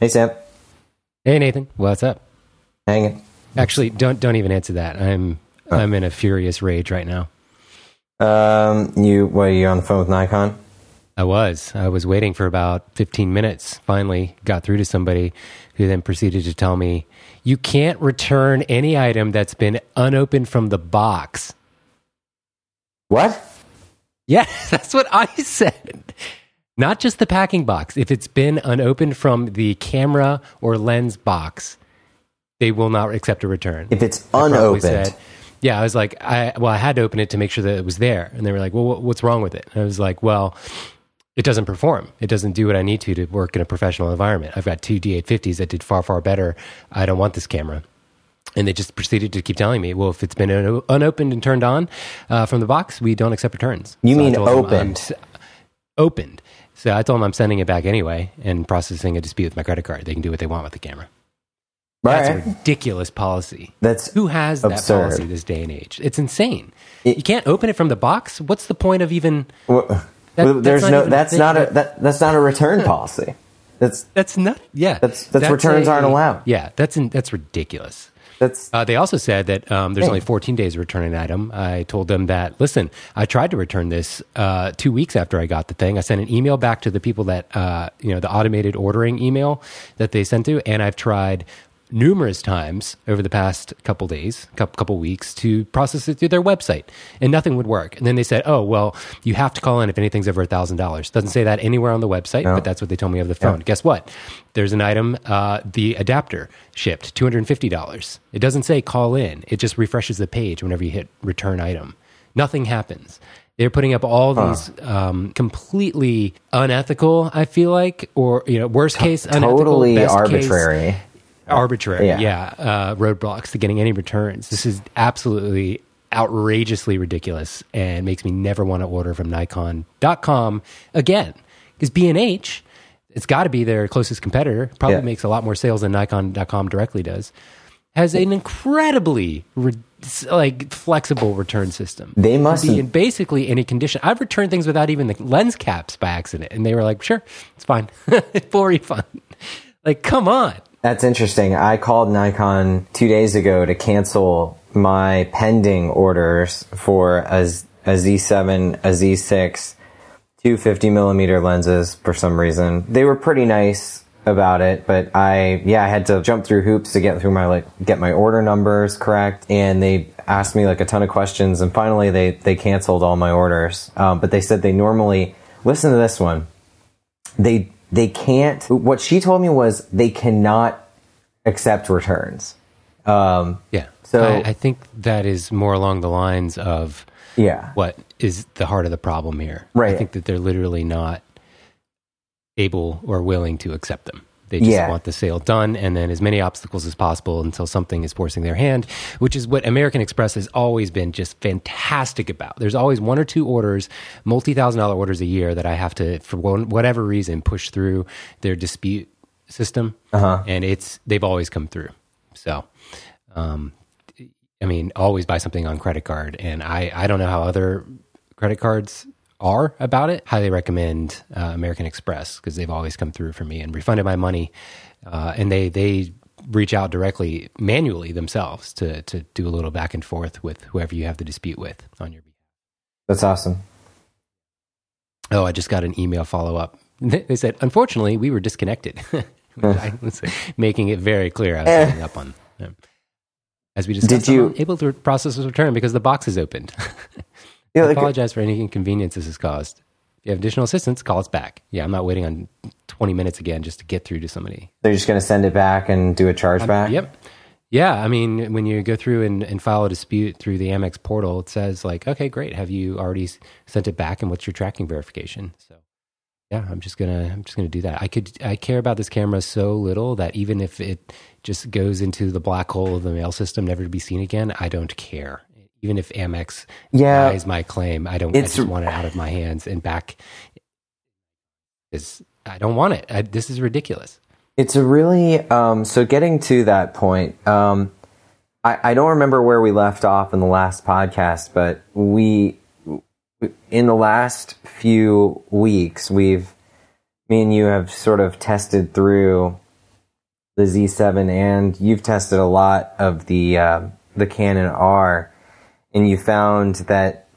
Hey, Sam. Hey Nathan, what's up? Hanging. Actually, don't don't even answer that. I'm Oh. I'm in a furious rage right now. Um, you, were you on the phone with Nikon? I was. I was waiting for about 15 minutes. Finally got through to somebody who then proceeded to tell me, "You can't return any item that's been unopened from the box." What? Yeah, that's what I said. Not just the packing box. If it's been unopened from the camera or lens box, they will not accept a return. If it's I unopened. said- yeah, I was like, I well, I had to open it to make sure that it was there, and they were like, "Well, what's wrong with it?" And I was like, "Well, it doesn't perform. It doesn't do what I need to to work in a professional environment. I've got two D850s that did far far better. I don't want this camera." And they just proceeded to keep telling me, "Well, if it's been un- unopened and turned on uh, from the box, we don't accept returns." You I mean told them opened. So I told them I'm sending it back anyway and processing a dispute with my credit card. They can do what they want with the camera. That's Right. a ridiculous policy. That's Who has that Absurd. policy this day and age? It's insane. It- you can't open it from the box. What's the point of even? Well, That- that's there's no. That's not a. That, that's not a return policy. That's That's not. Yeah, That's- that's returns aren't allowed. Yeah, that's in, that's ridiculous. That's. Uh, they also said that um, there's only 14 days to return an item. I told them that, listen, I tried to return this uh, two weeks after I got the thing. I sent an email back to the people that, uh, you know, the automated ordering email that they sent to, and I've tried numerous times over the past couple days, couple, weeks to process it through their website, and nothing would work. And then they said, oh, well, you have to call in if anything's over a $1,000. Doesn't say that anywhere on the website, No. but that's what they told me over the phone. Guess what? There's an item, uh, the adapter shipped, $250. It doesn't say call in, it just refreshes the page whenever you hit return item. Nothing happens. They're putting up all these um, completely unethical, I feel like, or you know, worst case, unethical, totally best case, arbitrary. arbitrary, Yeah. yeah, uh, roadblocks to getting any returns. This is absolutely outrageously ridiculous and makes me never want to order from Nikon.com again. Because B&H, it's got to be their closest competitor, probably Yeah. makes a lot more sales than Nikon.com directly does, has an incredibly re- like flexible return system. They must- be in basically any condition. I've returned things without even the lens caps by accident, and they were like, "Sure, it's fine, full refund." Like, come on. That's interesting. I called Nikon two days ago to cancel my pending orders for a, a Z7, a Z6, two 50 millimeter lenses for some reason. They were pretty nice about it, but I, yeah, I had to jump through hoops to get through my, like, get my order numbers correct. And they asked me like a ton of questions and finally they, they canceled all my orders. Um, but they said they normally, listen to this one they they can't what she told me was they cannot accept returns um Yeah. So- I, I think that is more along the lines of yeah what is the heart of the problem here. Right. I think that they're literally not able or willing to accept them. They just Yeah. want the sale done and then as many obstacles as possible until something is forcing their hand, which is what American Express has always been just fantastic about. There's always one or two orders, multi thousand dollar orders a year that I have to, for one, whatever reason, push through their dispute system. Uh-huh. And it's, they've always come through. So, um, I mean, always buy something on credit card. And I, I don't know how other credit cards are about it. Highly recommend uh, American Express because they've always come through for me and refunded my money. Uh, and they, they reach out directly manually themselves to, to do a little back and forth with whoever you have the dispute with on your behalf. that's awesome Oh, I just got an email follow up. They said, unfortunately, we were disconnected. Making it very clear I was Eh. hanging up on them. As we discussed, Did you- I'm able to process this return because the box is opened. yeah, I like, apologize for any inconvenience this has caused. If you have additional assistance, call us back. Yeah, I'm not waiting on 20 minutes again just to get through to somebody. they're just going to send it back and do a chargeback Yep. Yeah, I mean, when you go through and, and file a dispute through the Amex portal, it says like, okay, great. Have you already sent it back, and what's your tracking verification? So, yeah, I'm just gonna I'm just gonna do that. I could I care about this camera so little that even if it just goes into the black hole of the mail system, never to be seen again, I don't care. Even if Amex Yeah. denies my claim, I don't. I just want it out of my hands and back. Is I don't want it. I, this is ridiculous. It's a really um, so getting to that point. Um, I, I don't remember where we left off in the last podcast, but we in the last few weeks we've me and you have sort of tested through the Z7, and you've tested a lot of the uh, the Canon R, and you found that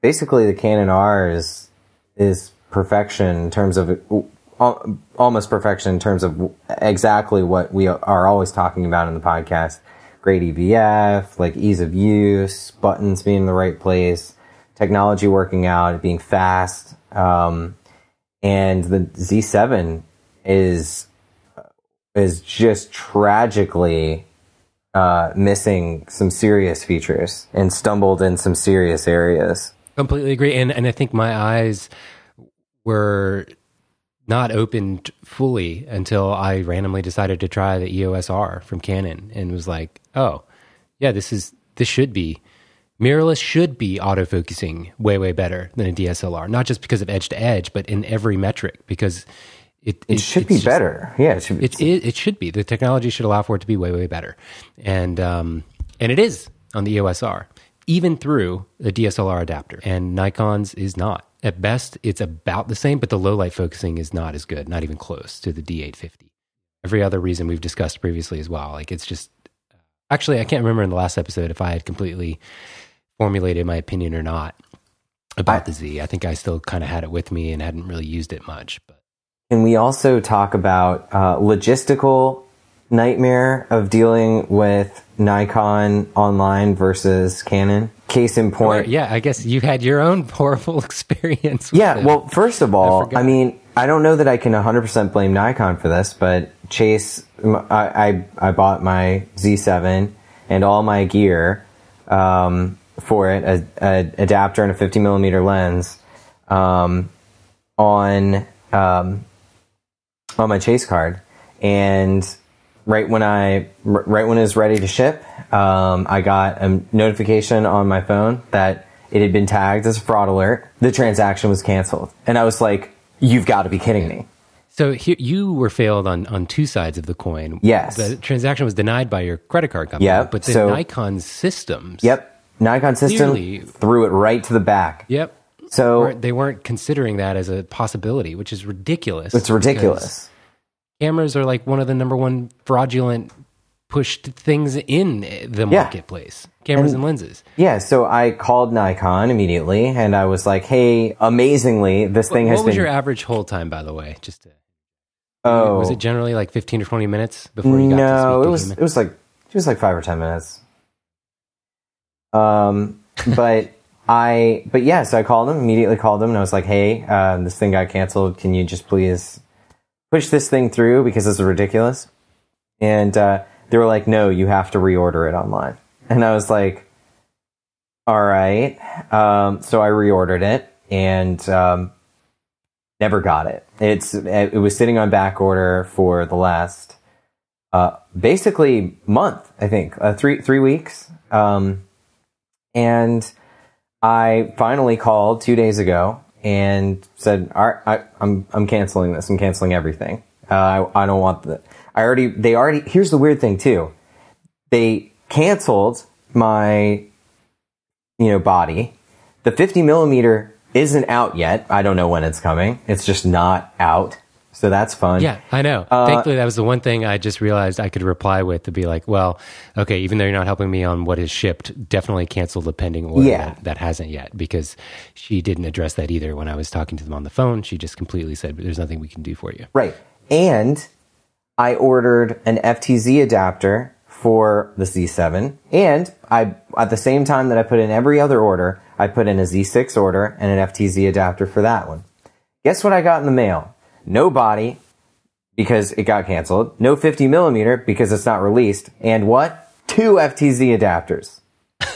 basically the Canon R is is perfection in terms of almost perfection in terms of exactly what we are always talking about in the podcast. Great EVF, like ease of use, buttons being in the right place, technology working out, being fast. Um, and the Z7 is is just tragically uh, missing some serious features and stumbled in some serious areas. Completely agree, and and I think my eyes were not opened fully until I randomly decided to try the EOS R from Canon and was like, oh, yeah, this is this should be mirrorless should be autofocusing way way better than a DSLR, not just because of edge to edge, but in every metric because it it, it should be just, better. Yeah, it should. Be. It, it, it should be. The technology should allow for it to be way way better, and um and it is on the EOS R, even through the DSLR adapter, and Nikon's is not. At best, it's about the same, but the low light focusing is not as good, not even close to the D850. Every other reason we've discussed previously as well. Like it's just actually, I can't remember in the last episode if I had completely formulated my opinion or not about I, the Z. I think I still kind of had it with me and hadn't really used it much. But can we also talk about uh, logistical nightmare of dealing with Nikon online versus Canon? Case in point. yeah, I guess you had your own horrible experience. yeah, them. well, first of all, I, I, mean, I don't know that I can 100% blame Nikon for this, but Chase, I, I, I bought my Z7 and all my gear um, for it, a, a, adapter and a 50 millimeter lens um, on um, on my Chase card, and right when I right when it was ready to ship, um, I got a notification on my phone that it had been tagged as a fraud alert. The transaction was canceled, and I was like, "You've got to be kidding me!" So here, you were failed on, on two sides of the coin. Yes, the transaction was denied by your credit card company. Yeah, but then so, Nikon systems. Yep, Nikon system clearly, threw it right to the back. Yep. So weren't, they weren't considering that as a possibility, which is ridiculous. It's ridiculous. Cameras are like one of the number one fraudulent pushed things in the marketplace yeah. cameras and, and, lenses. yeah so i called nikon immediately and i was like hey amazingly this thing what, has what was been... your average hold time by the way just to oh. Was it generally like 15 or 20 minutes before you got no it was it was like it was like five or ten minutes. Um but i but yes yeah, so i called him immediately called him and i was like hey uh, this thing got canceled can you just please push this thing through because this is ridiculous. And uh, they were like, no, you have to reorder it online. And I was like, all right. Um, so I reordered it and um, never got it. It's it was sitting on back order for the last uh, basically month, I think, uh, three three weeks. Um, and I finally called two days ago and said, "All right, I, I'm I'm canceling this. I'm canceling everything. Uh, I I don't want the. I already they already. Here's the weird thing too. They canceled my you know body. The 50 millimeter isn't out yet. I don't know when it's coming. It's just not out. So that's fun. Yeah, I know. Uh, Thankfully, that was the one thing I just realized I could reply with to be like, well, okay, even though you're not helping me on what is shipped, definitely cancel the pending order yeah. that, that, hasn't yet because she didn't address that either when I was talking to them on the phone. She just completely said, there's nothing we can do for you. Right. And I ordered an FTZ adapter for the Z7. And I, at the same time that I put in every other order, I put in a Z6 order and an FTZ adapter for that one. Guess what I got in the mail? No body because it got canceled, no 50 millimeter because it's not released, and what? Two FTZ adapters.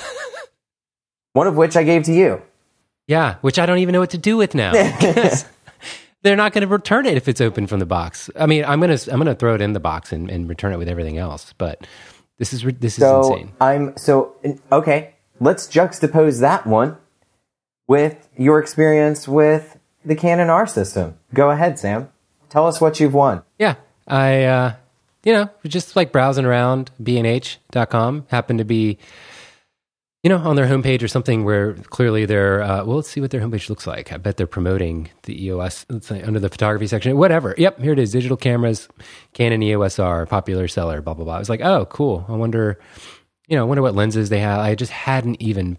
One of which I gave to you. Yeah, which I don't even know what to do with now. they're not going to return it if it's open from the box. I mean, I'm going to I'm going to throw it in the box and, and return it with everything else, but this is this is so insane. I'm so okay, let's juxtapose that one with your experience with the Canon R system. Go ahead, Sam. Tell us what you've won. Yeah, I, uh, you know, just like browsing around bnh.com, happened to be you know, on their homepage or something where clearly they're, uh, well, let's see what their homepage looks like. I bet they're promoting the EOS say, under the photography section, whatever. Yep, here it is digital cameras, Canon EOS R, popular seller, blah, blah, blah. I was like, oh, cool. I wonder, you know, I wonder what lenses they have. I just hadn't even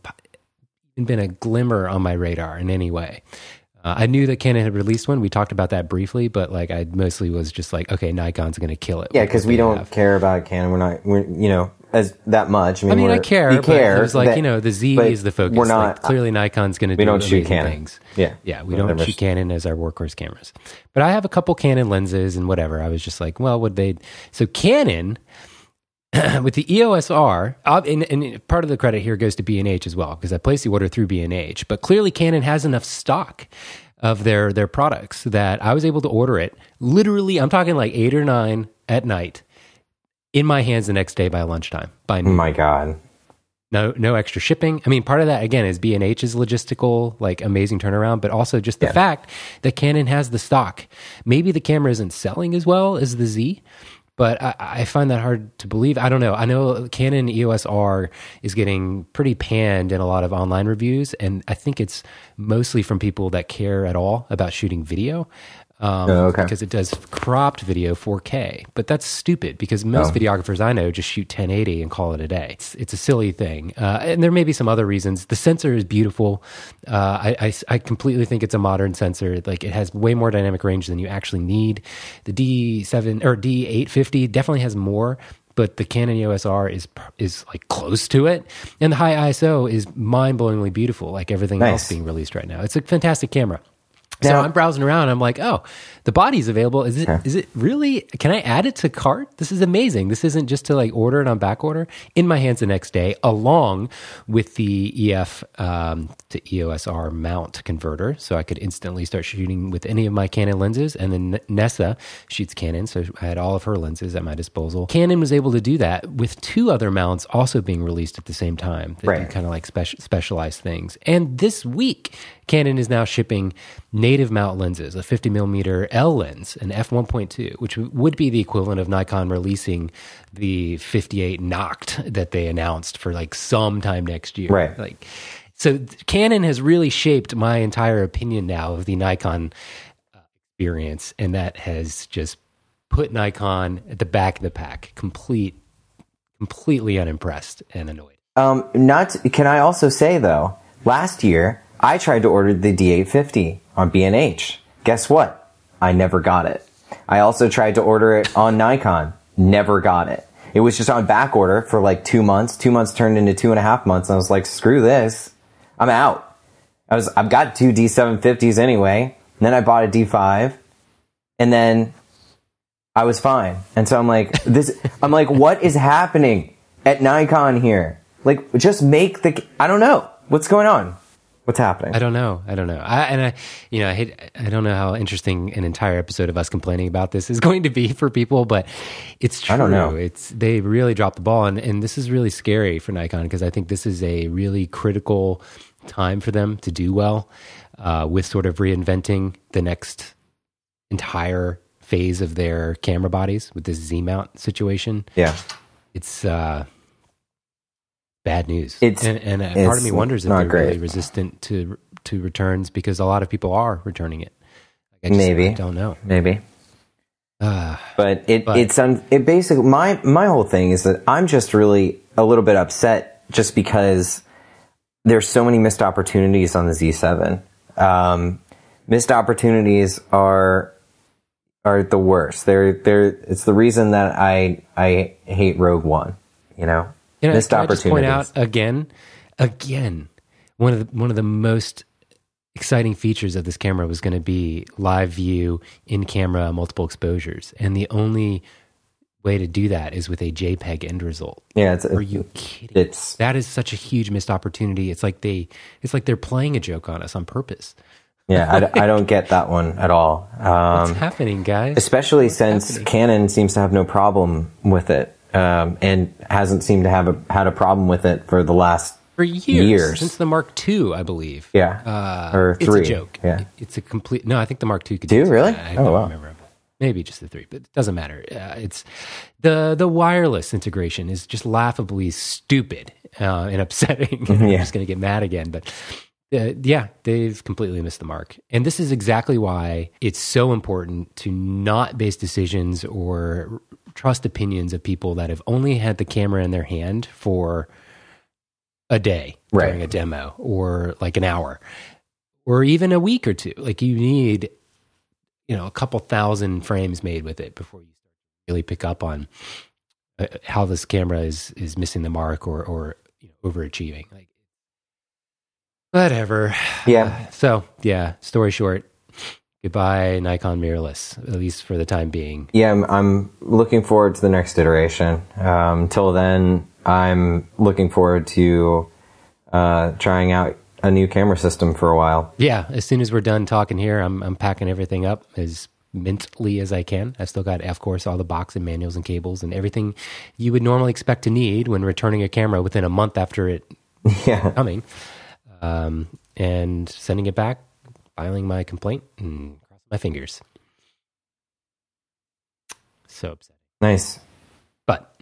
been a glimmer on my radar in any way. Uh, I knew that Canon had released one. We talked about that briefly, but like I mostly was just like, okay, Nikon's going to kill it. Yeah, because we don't have. care about Canon. We're not, we're, you know, as that much. I mean, I, mean, I care. We care. It was like that, you know, the Z is the focus. We're not like, clearly Nikon's going to. We do don't shoot Canon. Things. Yeah, yeah. We don't shoot Canon as our workhorse cameras. But I have a couple Canon lenses and whatever. I was just like, well, would they? So Canon. with the EOS R, and, and, part of the credit here goes to B&H as well because I placed the order through B&H. But clearly, Canon has enough stock of their their products that I was able to order it. Literally, I'm talking like eight or nine at night in my hands the next day by lunchtime. By noon. my god. No, no extra shipping. I mean, part of that again is B and H's logistical, like amazing turnaround, but also just the yeah. fact that Canon has the stock. Maybe the camera isn't selling as well as the Z, but I, I, find that hard to believe. I don't know. I know Canon EOS R is getting pretty panned in a lot of online reviews, and I think it's mostly from people that care at all about shooting video um, oh, okay. because it does cropped video 4K. But that's stupid because most oh. videographers I know just shoot 1080 and call it a day. It's, it's a silly thing, uh, and there may be some other reasons. The sensor is beautiful. Uh, I, I, I completely think it's a modern sensor. Like it has way more dynamic range than you actually need. The Z7 or D850 definitely has more, but the Canon EOS R is is like close to it, and the high ISO is mind blowingly beautiful, like everything nice. else being released right now. It's a fantastic camera. So I'm browsing around. I'm like, oh, the body's available. Is it? Is it really? Can I add it to cart? This is amazing. This isn't just to like order it on back order. In my hands the next day, along with the EF um, to EOS R mount converter, so I could instantly start shooting with any of my Canon lenses. And then Nessa shoots Canon, so I had all of her lenses at my disposal. Canon was able to do that with two other mounts also being released at the same time. That right. kind of like special specialized things. And this week, Canon is now shipping native mount lenses, a 50 millimeter L lens, an f1.2, which would be the equivalent of Nikon releasing the 58 Noct that they announced for like sometime next year. Right. Like, so Canon has really shaped my entire opinion now of the Nikon uh, experience, and that has just put Nikon at the back of the pack, complete, completely unimpressed and annoyed. Um, not. Can I also say though, last year I tried to order the D850 on B&H. Guess what? I never got it. I also tried to order it on Nikon. Never got it. It was just on back order for like two months. Two months turned into two and a half months. I was like, screw this. I'm out. I was, I've got two D750s anyway. And then I bought a D5 and then I was fine. And so I'm like, this, I'm like, what is happening at Nikon here? Like, just make the, I don't know. What's going on? What's happening? I don't know. I don't know. I, and I, you know, I hate, I don't know how interesting an entire episode of us complaining about this is going to be for people, but it's true. I don't know. It's they really dropped the ball, and and this is really scary for Nikon because I think this is a really critical time for them to do well uh, with sort of reinventing the next entire phase of their camera bodies with this Z mount situation. Yeah, it's. uh bad news. It's and, and it's part of me wonders if they're great. really resistant to to returns because a lot of people are returning it. I just, Maybe I don't know. Maybe. Uh, but it but, it's un, it basically my my whole thing is that I'm just really a little bit upset just because there's so many missed opportunities on the Z7. Um, missed opportunities are are the worst. They're they're it's the reason that I I hate Rogue One. You know, you know, missed opportunities. point out again, again, one of the one of the most exciting features of this camera was going to be live view in camera multiple exposures, and the only way to do that is with a JPEG end result. Yeah, it's, are you kidding? It's that is such a huge missed opportunity. It's like they, it's like they're playing a joke on us on purpose. yeah, I, I, don't get that one at all. Um, What's happening, guys? Especially What's since happening? Canon seems to have no problem with it um, and hasn't seemed to have a, had a problem with it for the last for years, years. since the Mark II, I believe. Yeah, uh, or three. It's a joke. Yeah, it's a complete. No, I think the Mark II could do. Really? I, I oh wow. Remember. Maybe just the three, but it doesn't matter. Uh, it's the the wireless integration is just laughably stupid uh, and upsetting. I'm just going to get mad again. But uh, yeah, they've completely missed the mark. And this is exactly why it's so important to not base decisions or trust opinions of people that have only had the camera in their hand for a day Right. during a demo or like an hour or even a week or two. Like you need, you know, a couple thousand frames made with it before you really pick up on uh, how this camera is is missing the mark or or you know, overachieving. Like whatever. Yeah. So yeah, story short, goodbye Nikon mirrorless, at least for the time being. Yeah, I'm, I'm looking forward to the next iteration. Um, till then, I'm looking forward to uh, trying out a new camera system for a while. Yeah, as soon as we're done talking here, I'm I'm packing everything up as mintly as I can. I still got, of course, all the box and manuals and cables and everything you would normally expect to need when returning a camera within a month after it yeah. coming, um, and sending it back, filing my complaint, and crossing my fingers. So upsetting. Nice. But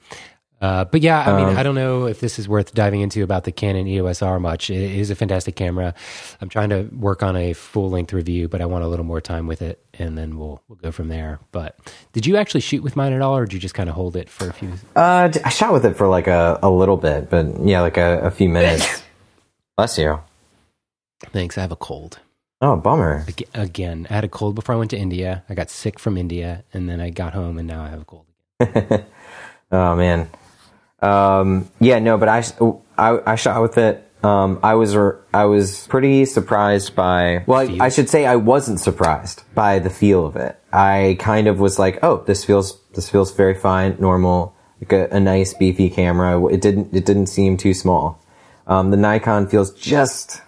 uh, but yeah, I mean, Um, I don't know if this is worth diving into about the Canon EOS R much. It is a fantastic camera. I'm trying to work on a full length review, but I want a little more time with it, and then we'll we'll go from there. But did you actually shoot with mine at all, or did you just kind of hold it for a few? Uh, I shot with it for like a, a little bit, but yeah, like a, a few minutes. Bless you. Thanks. I have a cold. Oh, bummer. Ag- Again, I had a cold before I went to India. I got sick from India, and then I got home, and now I have a cold. Oh man. Um, yeah, no, but I, I, I shot with it. Um, I was, I was pretty surprised by, well, I, I should say I wasn't surprised by the feel of it. I kind of was like, oh, this feels, this feels very fine, normal, like a, a nice beefy camera. It didn't, it didn't seem too small. Um, the Nikon feels just,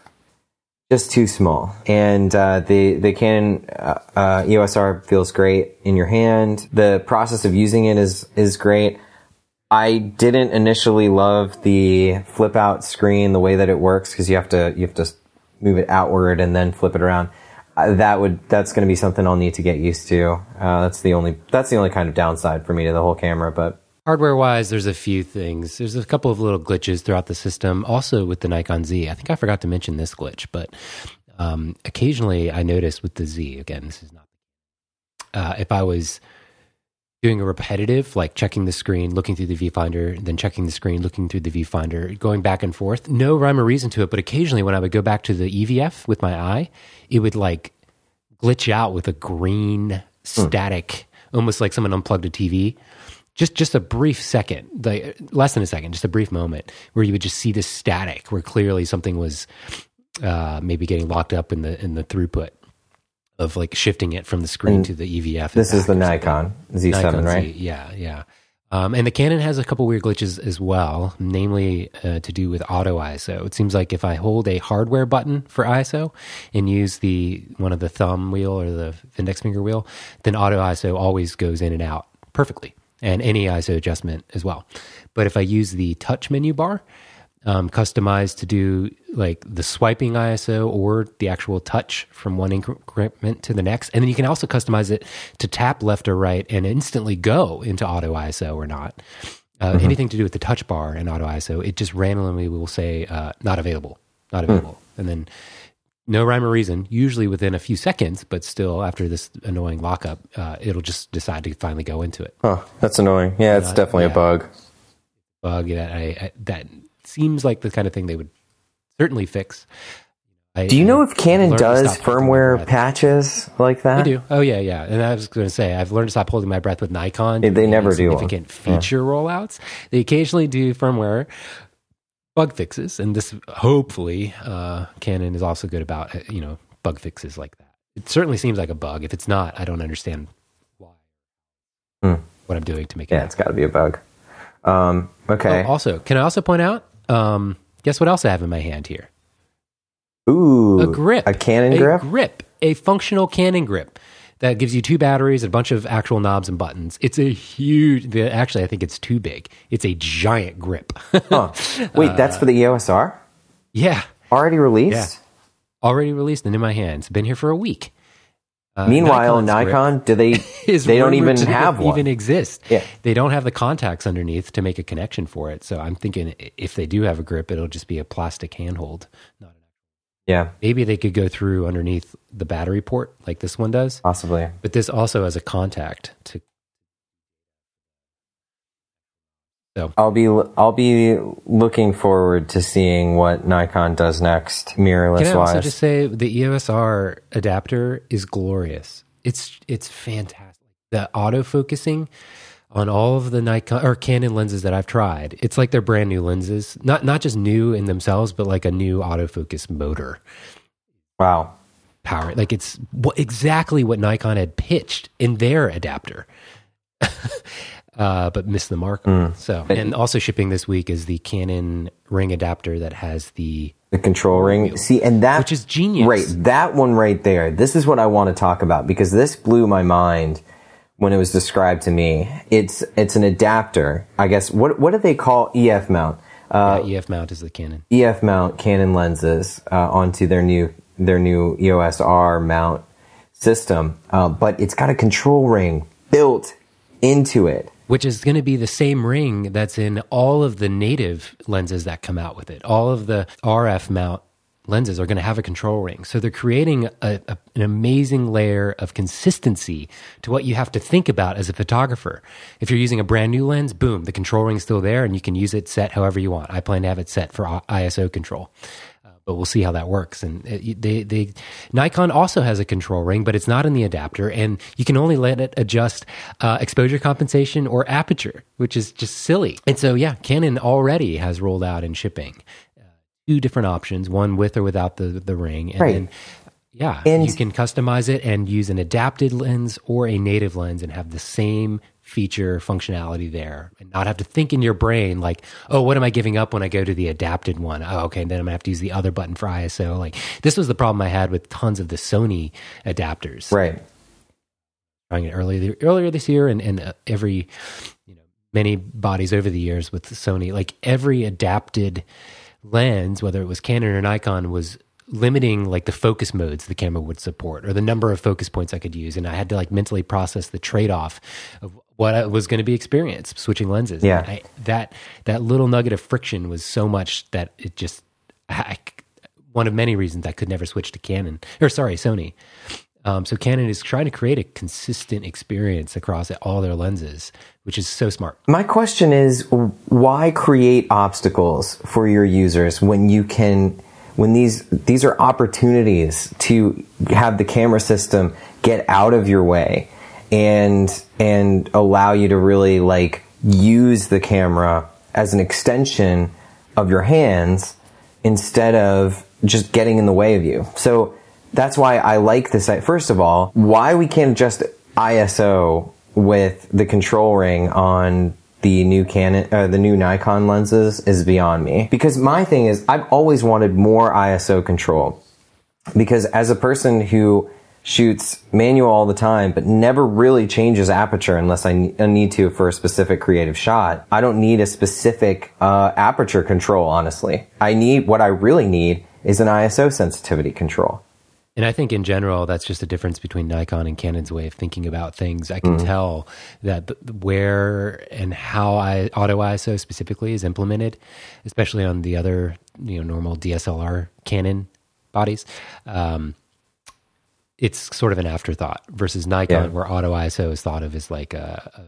just too small. And uh, the the Canon uh, uh, feels great in your hand. The process of using it is is great. I didn't initially love the flip out screen, the way that it works, because you have to you have to move it outward and then flip it around. Uh, that would that's going to be something I'll need to get used to. Uh, that's the only that's the only kind of downside for me to the whole camera. But Hardware wise, there's a few things. There's a couple of little glitches throughout the system. Also with the Nikon Z, I think I forgot to mention this glitch, but um, occasionally I noticed with the Z again. This is not uh, if I was doing a repetitive, like checking the screen, looking through the viewfinder, then checking the screen, looking through the viewfinder, going back and forth. No rhyme or reason to it, but occasionally when I would go back to the EVF with my eye, it would like glitch out with a green static, almost like someone unplugged a TV. Just just a brief second, like less than a second, just a brief moment where you would just see this static where clearly something was uh, maybe getting locked up in the in the throughput of like shifting it from the screen And to the EVF. this is the. Nikon Z7, Nikon right? Z, yeah, yeah. Um, and the Canon has a couple weird glitches as well, namely uh, to do with auto ISO. It seems like if I hold a hardware button for ISO and use the one of the thumb wheel or the index finger wheel, then auto ISO always goes in and out perfectly, and any ISO adjustment as well. But if I use the touch menu bar, um, customized to do like the swiping ISO or the actual touch from one increment to the next. And then you can also customize it to tap left or right and instantly go into auto ISO or not. Uh, Anything to do with the touch bar and auto ISO, it just randomly will say uh, not available, not available. And then no rhyme or reason, usually within a few seconds, but still after this annoying lockup, uh, it'll just decide to finally go into it. Oh, that's annoying. Yeah, it's definitely yeah. a bug. bug that I, I that seems like the kind of thing they would certainly fix. I, Do you know if Canon does stop holding my firmware patches like that? They do. Oh yeah, yeah. And I was going to say I've learned to stop holding my breath with Nikon. They- they never do one. significant feature rollouts. They occasionally do firmware bug fixes, and this hopefully uh, Canon is also good about uh, you know bug fixes like that. It certainly seems like a bug. If it's not, I don't understand why. Hmm. What I'm doing to make it. Yeah, it's got to be a bug. Um, okay. Oh, also, can I also point out? Um, guess what else I have in my hand here? Ooh, a grip, a Canon a grip. grip, a functional Canon grip that gives you two batteries, a bunch of actual knobs and buttons. It's a huge. the- Actually, I think it's too big. It's a giant grip. Huh. Wait, that's for the EOS R yeah, already released. Yeah. already released and in my hands. Been here for a week. Uh, Meanwhile, Nikon, do they? is they don't even have one. even exist. Yeah. They don't have the contacts underneath to make a connection for it. So I'm thinking if they do have a grip, it'll just be a plastic handhold. Not yeah, Maybe they could go through underneath the battery port like this one does. possibly. But this also has a contact to. So I'll be I'll be looking forward to seeing what Nikon does next, mirrorless Can I also wise. just say the EOS R adapter is glorious. It's it's fantastic. The auto focusing on all of the Nikon or Canon lenses that I've tried, it's like they're brand new lenses. Not not just new in themselves, but like a new autofocus motor wow. power. Like it's what, exactly what Nikon had pitched in their adapter. Uh, but missed the mark. on. So, and also shipping this week is the Canon ring adapter that has the The control ring. See, and that which is genius. Right, that one right there. This is what I want to talk about because this blew my mind when it was described to me. It's it's an adapter. I guess what what do they call EF mount? Uh, uh, EF mount is the Canon. EF mount Canon lenses uh, onto their new their new EOS R mount system, uh, but it's got a control ring built into it. which is going to be the same ring that's in all of the native lenses that come out with it. All of the RF mount lenses are going to have a control ring. So they're creating a, a, an amazing layer of consistency to what you have to think about as a photographer. If you're using a brand new lens, boom, the control ring's still there and you can use it set however you want. I plan to have it set for ISO control. Uh, But we'll see how that works. And it, they, they, Nikon also has a control ring, but it's not in the adapter, and you can only let it adjust uh, exposure compensation or aperture, which is just silly. And so, yeah, Canon already has rolled out in shipping uh, two different options: one with or without the the ring, and Right. then yeah, And- you can customize it and use an adapted lens or a native lens and have the same feature functionality there and not have to think in your brain like, oh, what am I giving up when I go to the adapted one? Oh, okay, then I'm gonna have to use the other button for ISO. Like this was the problem I had with tons of the Sony adapters. Right. Trying it earlier earlier this year and, and uh, every you know many bodies over the years with Sony, like every adapted lens, whether it was Canon or Nikon, was limiting like the focus modes the camera would support or the number of focus points I could use. And I had to like mentally process the trade off of what I was going to be experienced switching lenses. Yeah. I, that, that little nugget of friction was so much that it just, I, one of many reasons I could never switch to Canon or sorry, Sony. Um, so Canon is trying to create a consistent experience across all their lenses, which is so smart. My question is why create obstacles for your users when you can when these these are opportunities to have the camera system get out of your way and and allow you to really like use the camera as an extension of your hands instead of just getting in the way of you. So that's why I like this. First of all, why we can't just ISO with the control ring on the new Canon, uh, the new Nikon lenses is beyond me. Because my thing is, I've always wanted more ISO control. Because as a person who shoots manual all the time, but never really changes aperture unless I need to for a specific creative shot. I don't need a specific uh, aperture control, honestly. I need, what I really need is an ISO sensitivity control. And I think in general, that's just a difference between Nikon and Canon's way of thinking about things. I can tell that where and how I, auto ISO specifically is implemented, especially on the other you know normal DSLR Canon bodies. Um, it's sort of an afterthought versus Nikon, Yeah. where auto ISO is thought of as like a, a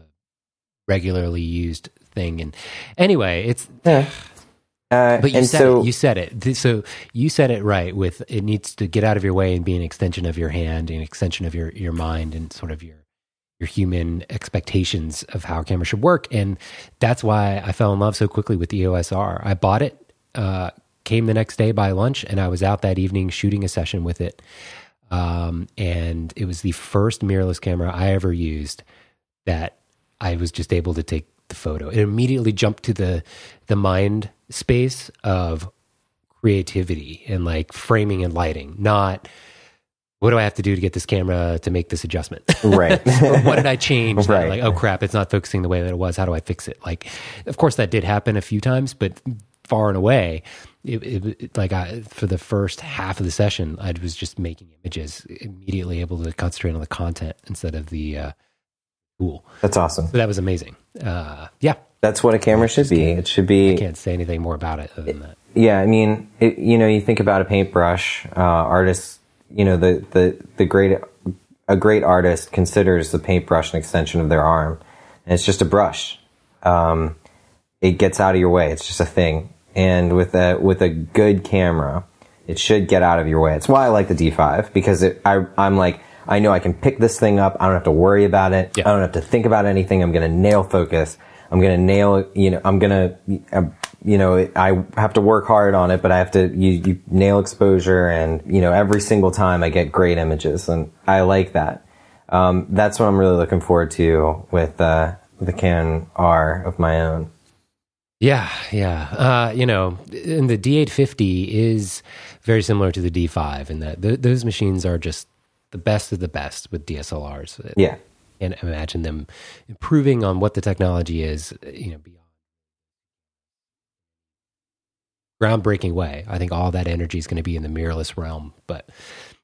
regularly used thing. And anyway, it's Yeah. Uh, but you said so, it. You said it. So you said it right. With it needs to get out of your way and be an extension of your hand, an extension of your your mind, and sort of your your human expectations of how a camera should work. And that's why I fell in love so quickly with the EOS R. I bought it, uh, came the next day by lunch, and I was out that evening shooting a session with it. Um, and it was the first mirrorless camera I ever used that I was just able to take the photo. It immediately jumped to the the mind space of creativity and like framing and lighting, not what do I have to do to get this camera to make this adjustment? right. or what did I change? Right. Like, oh crap, it's not focusing the way that it was. How do I fix it? Like, of course that did happen a few times, but far and away. It, it, it- like I, for the first half of the session, I was just making images, immediately able to concentrate on the content instead of the uh, tool. That's awesome. So that was amazing. Uh, yeah, That's what a camera should be. It should be I can't say anything more about it other than that. Yeah, I mean, it, you know, you think about a paintbrush. Uh, artists, you know, the the the great a great artist considers the paintbrush an extension of their arm, and it's just a brush. Um, it gets out of your way. It's just a thing. And with a with a good camera, it should get out of your way. It's why I like the D5 because it, I I'm like I know I can pick this thing up. I don't have to worry about it. Yeah. I don't have to think about anything. I'm going to nail focus. I'm going to nail. You know, I'm going to. You know, I have to work hard on it, but I have to you, you nail exposure, and you know, every single time I get great images, and I like that. Um, that's what I'm really looking forward to with uh, the Canon R of my own. Yeah, yeah. Uh, you know, and the D850 is very similar to the D5 in that th- those machines are just the best of the best with DSLRs. Yeah, And imagine them improving on what the technology is, you know, beyond groundbreaking way. I think all that energy is going to be in the mirrorless realm. But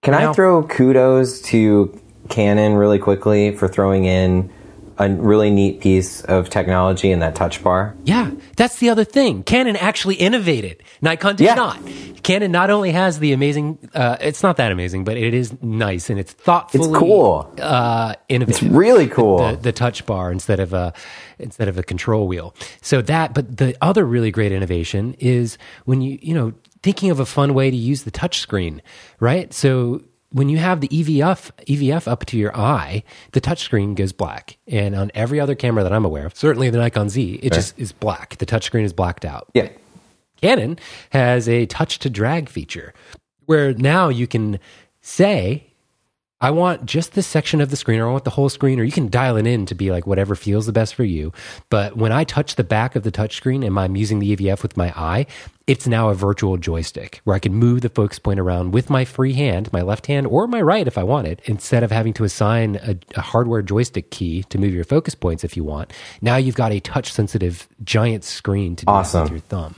Can Now- I throw kudos to Canon really quickly for throwing in a really neat piece of technology in that touch bar? yeah, that's the other thing. Canon actually innovated. Nikon did Yeah. not. Canon not only has the amazing, uh, it's not that amazing, but it is nice and it's thoughtfully cool. uh, innovative. It's really cool. the, the touch bar instead of a instead of a control wheel. So that, but the other really great innovation is when you you know thinking of a fun way to use the touch screen, right? So when you have the EVF EVF up to your eye, the touchscreen goes black, and on every other camera that I'm aware of, certainly the Nikon Z, it just is black. The touchscreen is blacked out. yeah. Canon has a touch to drag feature where now you can say, I want just this section of the screen, or I want the whole screen, or you can dial it in to be like whatever feels the best for you. But when I touch the back of the touchscreen and I'm using the EVF with my eye, it's now a virtual joystick where I can move the focus point around with my free hand, my left hand, or my right if I want it, instead of having to assign a, a hardware joystick key to move your focus points if you want. Now you've got a touch sensitive giant screen to do Awesome. with your thumb.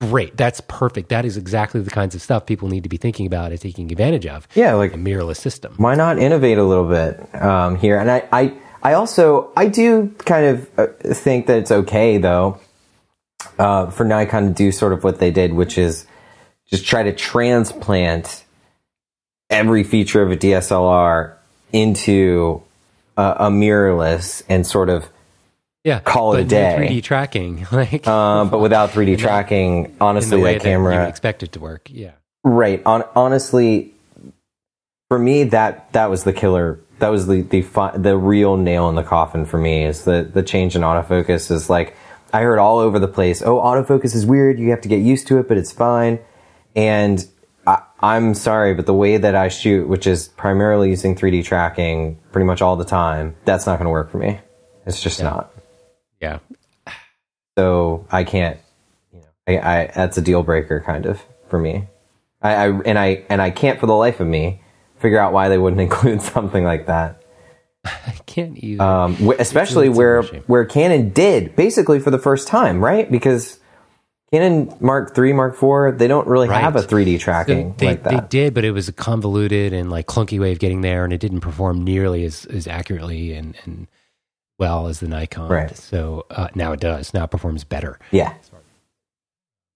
Great. That's perfect. That is exactly the kinds of stuff people need to be thinking about and taking advantage of. Yeah, like A mirrorless system. why not innovate a little bit um, here? And I, I, I also I do kind of uh, think that it's okay though uh, for Nikon to do sort of what they did, which is just try to transplant every feature of a DSLR into a, a mirrorless and sort of Yeah. Call it but a day. 3D tracking, like um, but without 3D tracking. in Honestly, that that you camera expect it to work. Yeah. Right. On, honestly, for me, that that was the killer. That was the the fi- the real nail in the coffin for me. Is the the change in autofocus is like I heard all over the place. Oh, autofocus is weird. You have to get used to it, but it's fine. And I, I'm sorry, but the way that I shoot, which is primarily using 3D tracking, pretty much all the time, that's not going to work for me. It's just not. Yeah. So I can't. You know, I, I that's a deal breaker kind of for me. I, I and I and I can't for the life of me figure out why they wouldn't include something like that. I can't either. Um, wh- especially where where Canon did basically for the first time, right? Because Canon Mark III, Mark IV, they don't really Right. have a 3D So tracking they, like they did, but it was a convoluted and like clunky way of getting there, and it didn't perform nearly as, as accurately and, and well as the Nikon. Right. So uh, now it does. Now it performs better. yeah,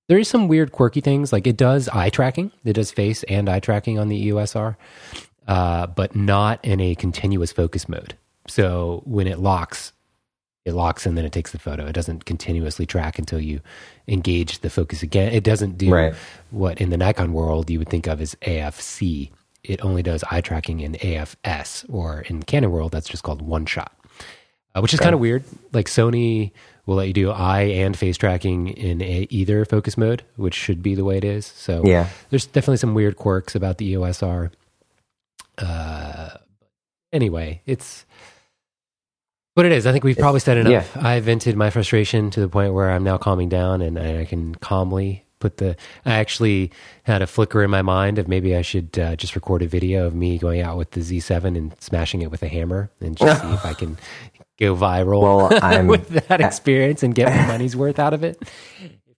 There is some weird, quirky things. Like it does eye tracking. It does face and eye tracking on the E EOSR, uh, but not in a continuous focus mode. So when it locks, it locks and then it takes the photo. It doesn't continuously track until you engage the focus again. It doesn't do Right. what in the Nikon world you would think of as AFC. It only does eye tracking in AFS, or in Canon world, that's just called one shot, uh, which is kind of weird. Like Sony will let you do eye and face tracking in a, either focus mode, which should be the way it is. So yeah. there's definitely some weird quirks about the EOS R. Uh, anyway, it's what it is. I think we've probably said enough. I vented my frustration to the point where I'm now calming down and I can calmly put the. I actually had a flicker in my mind of maybe I should uh, just record a video of me going out with the Z7 and smashing it with a hammer and just see if I can go viral Well, I'm- with that experience and get my money's worth out of it.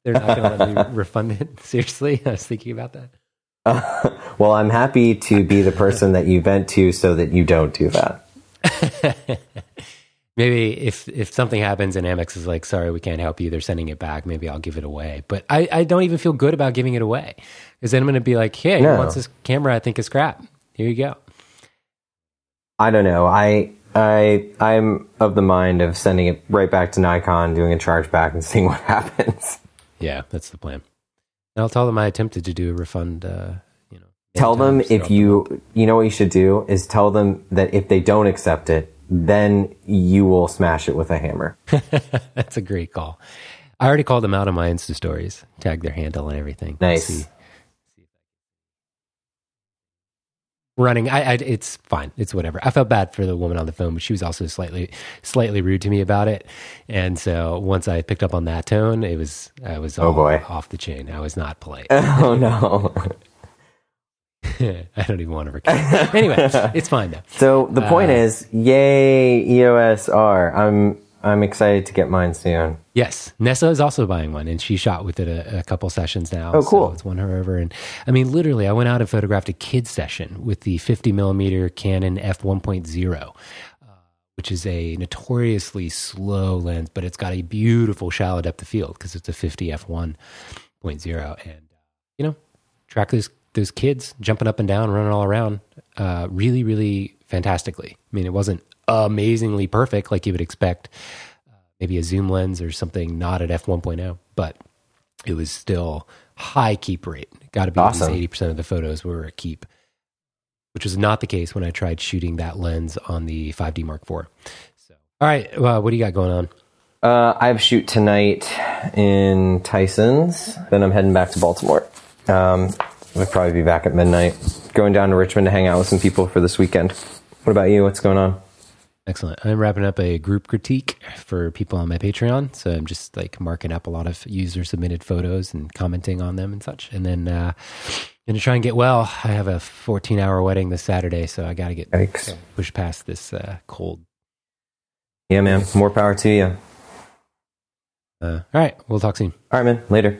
They're not going to let me refund it, seriously, I was thinking about that. well, I'm happy to be the person that you vent to so that you don't do that. Maybe if if something happens and Amex is like, sorry, we can't help you, they're sending it back. Maybe I'll give it away. But I, I don't even feel good about giving it away because then I'm going to be like, hey, No. who wants this camera? I think is crap. Here you go. I don't know. I I I'm of the mind of sending it right back to Nikon, doing a chargeback, and seeing what happens. Yeah, that's the plan. And I'll tell them I attempted to do a refund. Uh, you know, Tell them if you you know what you should do is tell them that if they don't accept it, then you will smash it with a hammer. that's a great call. I already called them out on my Insta stories, tagged their handle and everything. Nice. See- running. I, I it's fine. It's whatever. I felt bad for the woman on the phone but she was also slightly slightly rude to me about it. And so once i picked up on that tone it was i was Oh, all boy. off the chain. I was not polite. Oh no. i don't even want to recount anyway it's fine though. So the point Uh, is, yay EOS R. I'm I'm excited to get mine soon. Yes, Nessa is also buying one, and she shot with it a, a couple sessions now. Oh, cool. So it's won her over. And I mean, literally, I went out and photographed a kid session with the 50 millimeter Canon f 1.0, uh, which is a notoriously slow lens, but it's got a beautiful shallow depth of field because it's a 50 f 1.0, and you know, track those those kids jumping up and down, running all around, uh, really, really fantastically. I mean, it wasn't amazingly perfect like you would expect maybe a zoom lens or something not at f1.0 but it was still high keep rate got to be Awesome. at least 80% of the photos were a keep which was not the case when i tried shooting that lens on the 5d mark iv so all right well, what do you got going on Uh, I have a shoot tonight in Tyson's. Then I'm heading back to Baltimore. Um, I'll probably be back at midnight. Going down to Richmond to hang out with some people for this weekend. What about you? What's going on? Excellent i'm wrapping up a group critique for people on my patreon so i'm just like marking up a lot of user submitted photos and commenting on them and such and then uh gonna try and get well i have a 14 hour wedding this saturday so i gotta get Yikes. push past this uh, cold Yeah, man. More power to you. Uh, all right, we'll talk soon. All right, man. Later.